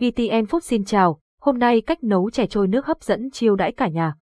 VTN Food xin chào, hôm nay cách nấu chè trôi nước hấp dẫn chiêu đãi cả nhà.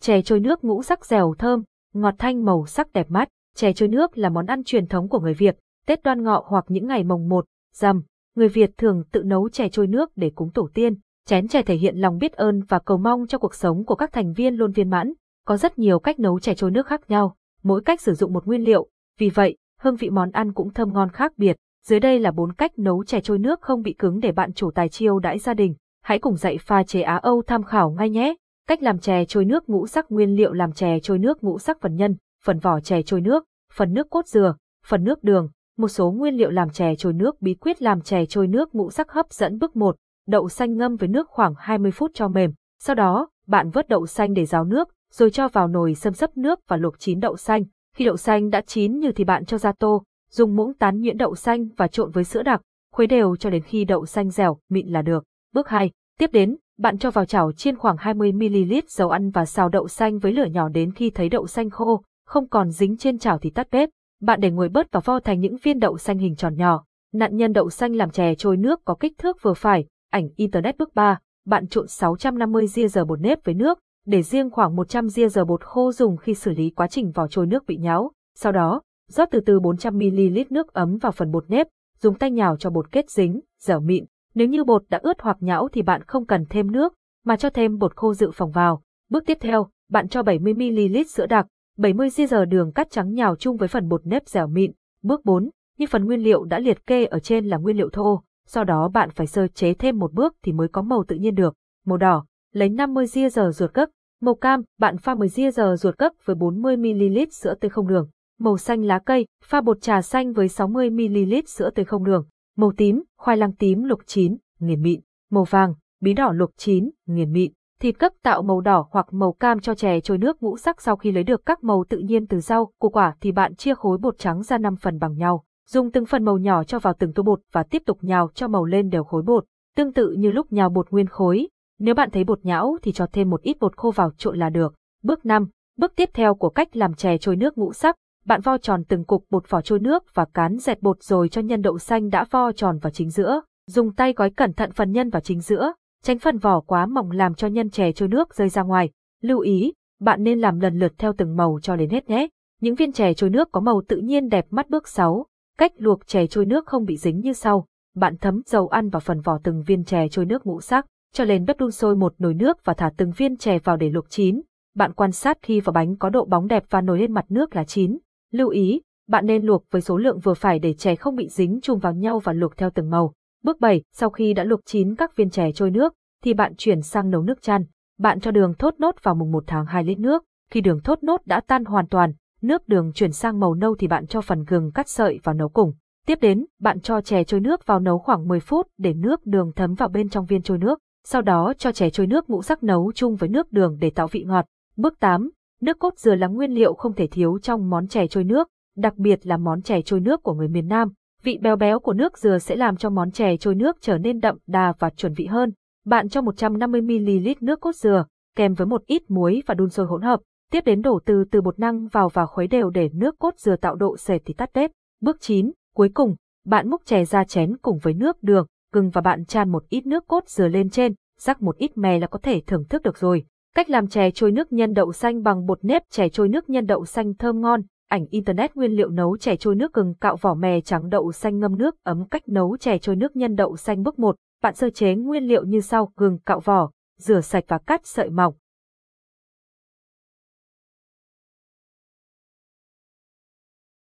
Chè trôi nước ngũ sắc dẻo thơm, ngọt thanh màu sắc đẹp mắt. Chè trôi nước là món ăn truyền thống của người Việt, Tết đoan ngọ hoặc những ngày mồng 1, rằm, người Việt thường tự nấu chè trôi nước để cúng tổ tiên. Chén chè thể hiện lòng biết ơn và cầu mong cho cuộc sống của các thành viên luôn viên mãn. Có rất nhiều cách nấu chè trôi nước khác nhau, mỗi cách sử dụng một nguyên liệu, vì vậy, hương vị món ăn cũng thơm ngon khác biệt. Dưới đây là bốn cách nấu chè trôi nước không bị cứng để bạn chủ tài chiêu đãi gia đình. Hãy cùng dạy pha chế Á Âu tham khảo ngay nhé. Cách làm chè trôi nước ngũ sắc nguyên liệu làm chè trôi nước ngũ sắc phần nhân, phần vỏ chè trôi nước, phần nước cốt dừa, phần nước đường, một số nguyên liệu làm chè trôi nước bí quyết làm chè trôi nước ngũ sắc hấp dẫn bước 1, đậu xanh ngâm với nước khoảng 20 phút cho mềm. Sau đó, bạn vớt đậu xanh để ráo nước, rồi cho vào nồi xâm sấp nước và luộc chín đậu xanh. Khi đậu xanh đã chín như thì bạn cho ra tô, dùng muỗng tán nhuyễn đậu xanh và trộn với sữa đặc, khuấy đều cho đến khi đậu xanh dẻo, mịn là được. Bước 2. Tiếp đến, bạn cho vào chảo chiên khoảng 20ml dầu ăn và xào đậu xanh với lửa nhỏ đến khi thấy đậu xanh khô, không còn dính trên chảo thì tắt bếp. Bạn để nguội bớt và vo thành những viên đậu xanh hình tròn nhỏ. Nạn nhân đậu xanh làm chè trôi nước có kích thước vừa phải, ảnh internet bước 3. Bạn trộn 650 ria giờ bột nếp với nước, để riêng khoảng 100 ria giờ bột khô dùng khi xử lý quá trình vỏ trôi nước bị nhão. Sau đó, rót từ từ 400ml nước ấm vào phần bột nếp, dùng tay nhào cho bột kết dính, dẻo mịn. Nếu như bột đã ướt hoặc nhão thì bạn không cần thêm nước, mà cho thêm bột khô dự phòng vào. Bước tiếp theo, bạn cho 70ml sữa đặc, 70 g đường cắt trắng nhào chung với phần bột nếp dẻo mịn. Bước 4, như phần nguyên liệu đã liệt kê ở trên là nguyên liệu thô, sau đó bạn phải sơ chế thêm một bước thì mới có màu tự nhiên được. Màu đỏ, lấy 50 g ruột cấc. Màu cam, bạn pha 10 g ruột cấc với 40ml sữa tươi không đường. Màu xanh lá cây, pha bột trà xanh với 60ml sữa tươi không đường. Màu tím, khoai lang tím luộc chín, nghiền mịn. Màu vàng, bí đỏ luộc chín, nghiền mịn. Thịt cấp tạo màu đỏ hoặc màu cam cho chè trôi nước ngũ sắc sau khi lấy được các màu tự nhiên từ rau, củ quả thì bạn chia khối bột trắng ra 5 phần bằng nhau. Dùng từng phần màu nhỏ cho vào từng tô bột và tiếp tục nhào cho màu lên đều khối bột. Tương tự như lúc nhào bột nguyên khối, nếu bạn thấy bột nhão thì cho thêm một ít bột khô vào trộn là được. Bước 5. Bước tiếp theo của cách làm chè trôi nước ngũ sắc, bạn vo tròn từng cục bột vỏ trôi nước và cán dẹt bột rồi cho nhân đậu xanh đã vo tròn vào chính giữa. Dùng tay gói cẩn thận phần nhân vào chính giữa, tránh phần vỏ quá mỏng làm cho nhân chè trôi nước rơi ra ngoài. Lưu ý, bạn nên làm lần lượt theo từng màu cho đến hết nhé. Những viên chè trôi nước có màu tự nhiên đẹp mắt bước 6. Cách luộc chè trôi nước không bị dính như sau. Bạn thấm dầu ăn vào phần vỏ từng viên chè trôi nước ngũ sắc, cho lên bếp đun sôi một nồi nước và thả từng viên chè vào để luộc chín. Bạn quan sát khi vỏ bánh có độ bóng đẹp và nổi lên mặt nước là chín. Lưu ý, bạn nên luộc với số lượng vừa phải để chè không bị dính chung vào nhau và luộc theo từng màu. Bước 7, sau khi đã luộc chín các viên chè trôi nước, thì bạn chuyển sang nấu nước chăn. Bạn cho đường thốt nốt vào mùng 1 tháng 2 lít nước. Khi đường thốt nốt đã tan hoàn toàn, nước đường chuyển sang màu nâu thì bạn cho phần gừng cắt sợi vào nấu cùng. Tiếp đến, bạn cho chè trôi nước vào nấu khoảng 10 phút để nước đường thấm vào bên trong viên trôi nước. Sau đó cho chè trôi nước ngũ sắc nấu chung với nước đường để tạo vị ngọt. Bước 8. Nước cốt dừa là nguyên liệu không thể thiếu trong món chè trôi nước, đặc biệt là món chè trôi nước của người miền Nam. Vị béo béo của nước dừa sẽ làm cho món chè trôi nước trở nên đậm đà và chuẩn vị hơn. Bạn cho 150ml nước cốt dừa, kèm với một ít muối và đun sôi hỗn hợp. Tiếp đến đổ từ từ bột năng vào và khuấy đều để nước cốt dừa tạo độ sệt thì tắt bếp. Bước 9. Cuối cùng, bạn múc chè ra chén cùng với nước đường, gừng và bạn chan một ít nước cốt dừa lên trên, rắc một ít mè là có thể thưởng thức được rồi. Cách làm chè trôi nước nhân đậu xanh bằng bột nếp chè trôi nước nhân đậu xanh thơm ngon, ảnh internet nguyên liệu nấu chè trôi nước gừng cạo vỏ mè trắng đậu xanh ngâm nước ấm cách nấu chè trôi nước nhân đậu xanh bước 1, bạn sơ chế nguyên liệu như sau: gừng cạo vỏ, rửa sạch và cắt sợi mỏng.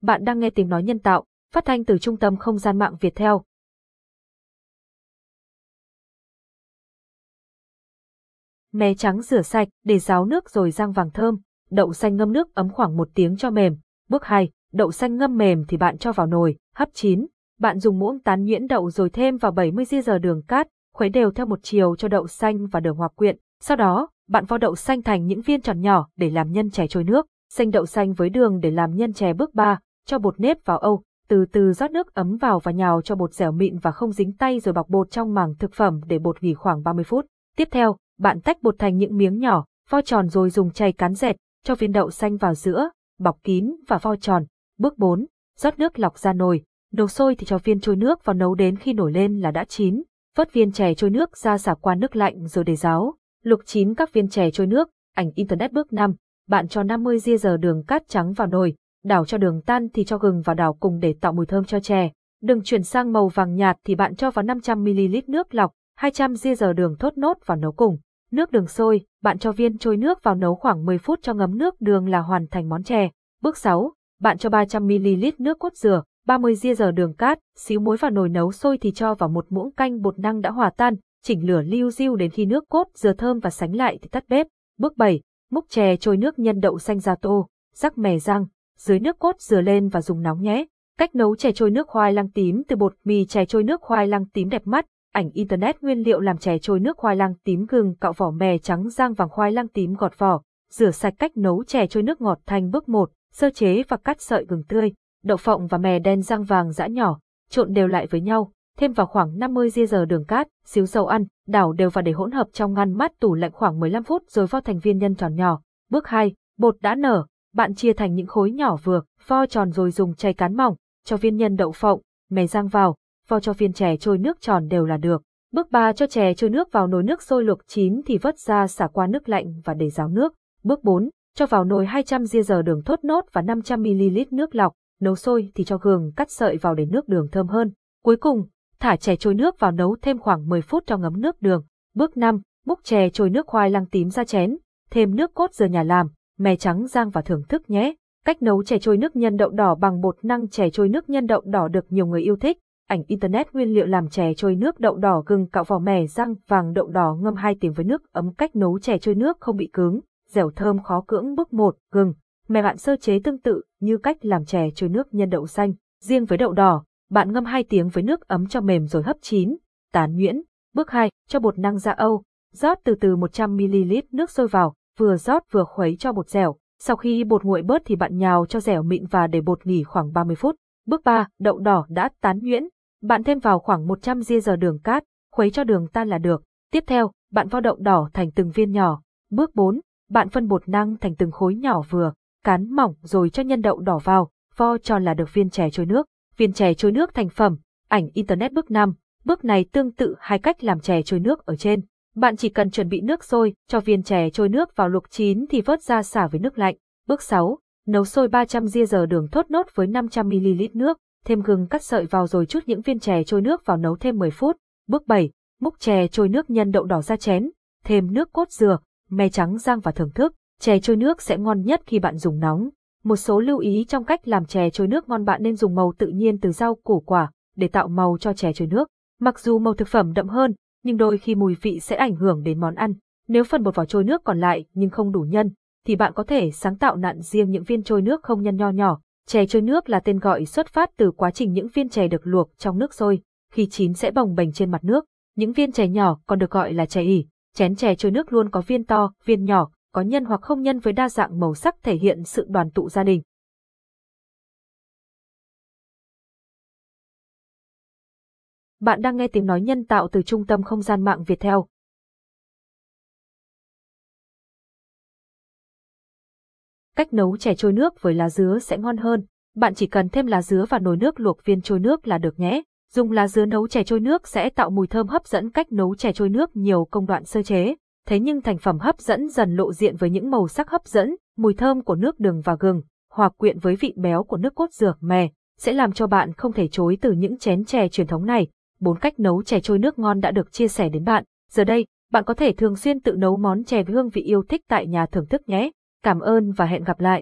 Bạn đang nghe tiếng nói nhân tạo, phát thanh từ trung tâm không gian mạng Việt Theo. Mè trắng rửa sạch, để ráo nước rồi rang vàng thơm, đậu xanh ngâm nước ấm khoảng một tiếng cho mềm. Bước 2, đậu xanh ngâm mềm thì bạn cho vào nồi, hấp chín. Bạn dùng muỗng tán nhuyễn đậu rồi thêm vào 70 g đường cát, khuấy đều theo một chiều cho đậu xanh và đường hòa quyện. Sau đó, bạn vo đậu xanh thành những viên tròn nhỏ để làm nhân chè trôi nước. Xanh đậu xanh với đường để làm nhân chè bước 3, cho bột nếp vào âu, từ từ rót nước ấm vào và nhào cho bột dẻo mịn và không dính tay rồi bọc bột trong màng thực phẩm để bột nghỉ khoảng 30 phút. Tiếp theo, bạn tách bột thành những miếng nhỏ, vo tròn rồi dùng chày cán dẹt, cho viên đậu xanh vào giữa, bọc kín và vo tròn. Bước 4, rót nước lọc ra nồi, nấu sôi thì cho viên trôi nước vào nấu đến khi nổi lên là đã chín. vớt viên chè trôi nước ra xả qua nước lạnh rồi để ráo. Luộc chín các viên chè trôi nước, ảnh internet bước 5, bạn cho 50 ria giờ đường cát trắng vào nồi, đảo cho đường tan thì cho gừng vào đảo cùng để tạo mùi thơm cho chè. Đừng chuyển sang màu vàng nhạt thì bạn cho vào 500ml nước lọc, 200 g giờ đường thốt nốt vào nấu cùng. Nước đường sôi, bạn cho viên trôi nước vào nấu khoảng 10 phút cho ngấm nước đường là hoàn thành món chè. Bước 6, bạn cho 300ml nước cốt dừa, 30 g giờ đường cát, xíu muối vào nồi nấu sôi thì cho vào một muỗng canh bột năng đã hòa tan, chỉnh lửa liu riu đến khi nước cốt dừa thơm và sánh lại thì tắt bếp. Bước 7, múc chè trôi nước nhân đậu xanh ra tô, rắc mè rang, dưới nước cốt dừa lên và dùng nóng nhé. Cách nấu chè trôi nước khoai lang tím từ bột mì chè trôi nước khoai lang tím đẹp mắt, ảnh internet nguyên liệu làm chè trôi nước khoai lang tím gừng cạo vỏ mè trắng rang vàng khoai lang tím gọt vỏ, rửa sạch cách nấu chè trôi nước ngọt thành bước 1, sơ chế và cắt sợi gừng tươi, đậu phộng và mè đen rang vàng giã nhỏ, trộn đều lại với nhau, thêm vào khoảng 50 ria giờ đường cát, xíu dầu ăn, đảo đều và để hỗn hợp trong ngăn mát tủ lạnh khoảng 15 phút rồi vo thành viên nhân tròn nhỏ. Bước 2, bột đã nở, bạn chia thành những khối nhỏ vừa, vo tròn rồi dùng chay cán mỏng, cho viên nhân đậu phộng, mè rang vào, vo cho viên chè trôi nước tròn đều là được. Bước 3 cho chè trôi nước vào nồi nước sôi luộc chín thì vớt ra xả qua nước lạnh và để ráo nước. Bước 4, cho vào nồi 200 ria giờ đường thốt nốt và 500ml nước lọc, nấu sôi thì cho gừng cắt sợi vào để nước đường thơm hơn. Cuối cùng, thả chè trôi nước vào nấu thêm khoảng 10 phút cho ngấm nước đường. Bước 5, múc chè trôi nước khoai lang tím ra chén, thêm nước cốt dừa nhà làm, mè trắng rang và thưởng thức nhé. Cách nấu chè trôi nước nhân đậu đỏ bằng bột năng chè trôi nước nhân đậu đỏ được nhiều người yêu thích. Ảnh internet nguyên liệu làm chè trôi nước đậu đỏ gừng cạo vỏ mè răng vàng đậu đỏ ngâm 2 tiếng với nước ấm cách nấu chè trôi nước không bị cứng, dẻo thơm khó cưỡng bước 1, gừng. mè bạn sơ chế tương tự như cách làm chè trôi nước nhân đậu xanh. Riêng với đậu đỏ, bạn ngâm 2 tiếng với nước ấm cho mềm rồi hấp chín, tán nhuyễn. Bước 2, cho bột năng ra âu, rót từ từ 100ml nước sôi vào, vừa rót vừa khuấy cho bột dẻo. Sau khi bột nguội bớt thì bạn nhào cho dẻo mịn và để bột nghỉ khoảng 30 phút. Bước 3, đậu đỏ đã tán nhuyễn. Bạn thêm vào khoảng 100 ria giờ đường cát, khuấy cho đường tan là được. Tiếp theo, bạn vo đậu đỏ thành từng viên nhỏ. Bước 4, bạn phân bột năng thành từng khối nhỏ vừa, cán mỏng rồi cho nhân đậu đỏ vào, vo tròn là được viên chè trôi nước. Viên chè trôi nước thành phẩm, ảnh internet bước 5. Bước này tương tự hai cách làm chè trôi nước ở trên. Bạn chỉ cần chuẩn bị nước sôi, cho viên chè trôi nước vào luộc chín thì vớt ra xả với nước lạnh. Bước 6. Nấu sôi 300 ria giờ đường thốt nốt với 500ml nước, thêm gừng cắt sợi vào rồi chút những viên chè trôi nước vào nấu thêm 10 phút. Bước 7. Múc chè trôi nước nhân đậu đỏ ra chén, thêm nước cốt dừa, me trắng rang và thưởng thức. Chè trôi nước sẽ ngon nhất khi bạn dùng nóng. Một số lưu ý trong cách làm chè trôi nước ngon bạn nên dùng màu tự nhiên từ rau củ quả để tạo màu cho chè trôi nước. Mặc dù màu thực phẩm đậm hơn, nhưng đôi khi mùi vị sẽ ảnh hưởng đến món ăn. Nếu phần bột vỏ trôi nước còn lại nhưng không đủ nhân, thì bạn có thể sáng tạo nặn riêng những viên trôi nước không nhân nho nhỏ. Chè trôi nước là tên gọi xuất phát từ quá trình những viên chè được luộc trong nước sôi, khi chín sẽ bồng bềnh trên mặt nước. Những viên chè nhỏ còn được gọi là chè ỉ. Chén chè trôi nước luôn có viên to, viên nhỏ, có nhân hoặc không nhân với đa dạng màu sắc thể hiện sự đoàn tụ gia đình. Bạn đang nghe tiếng nói nhân tạo từ Trung tâm Không gian mạng Việt Theo. Cách nấu chè trôi nước với lá dứa sẽ ngon hơn. Bạn chỉ cần thêm lá dứa vào nồi nước luộc viên trôi nước là được nhé. Dùng lá dứa nấu chè trôi nước sẽ tạo mùi thơm hấp dẫn cách nấu chè trôi nước nhiều công đoạn sơ chế thế nhưng thành phẩm hấp dẫn dần lộ diện với những màu sắc hấp dẫn, mùi thơm của nước đường và gừng, hòa quyện với vị béo của nước cốt dừa mè, sẽ làm cho bạn không thể chối từ những chén chè truyền thống này. Bốn cách nấu chè trôi nước ngon đã được chia sẻ đến bạn. Giờ đây, bạn có thể thường xuyên tự nấu món chè với hương vị yêu thích tại nhà thưởng thức nhé. Cảm ơn và hẹn gặp lại.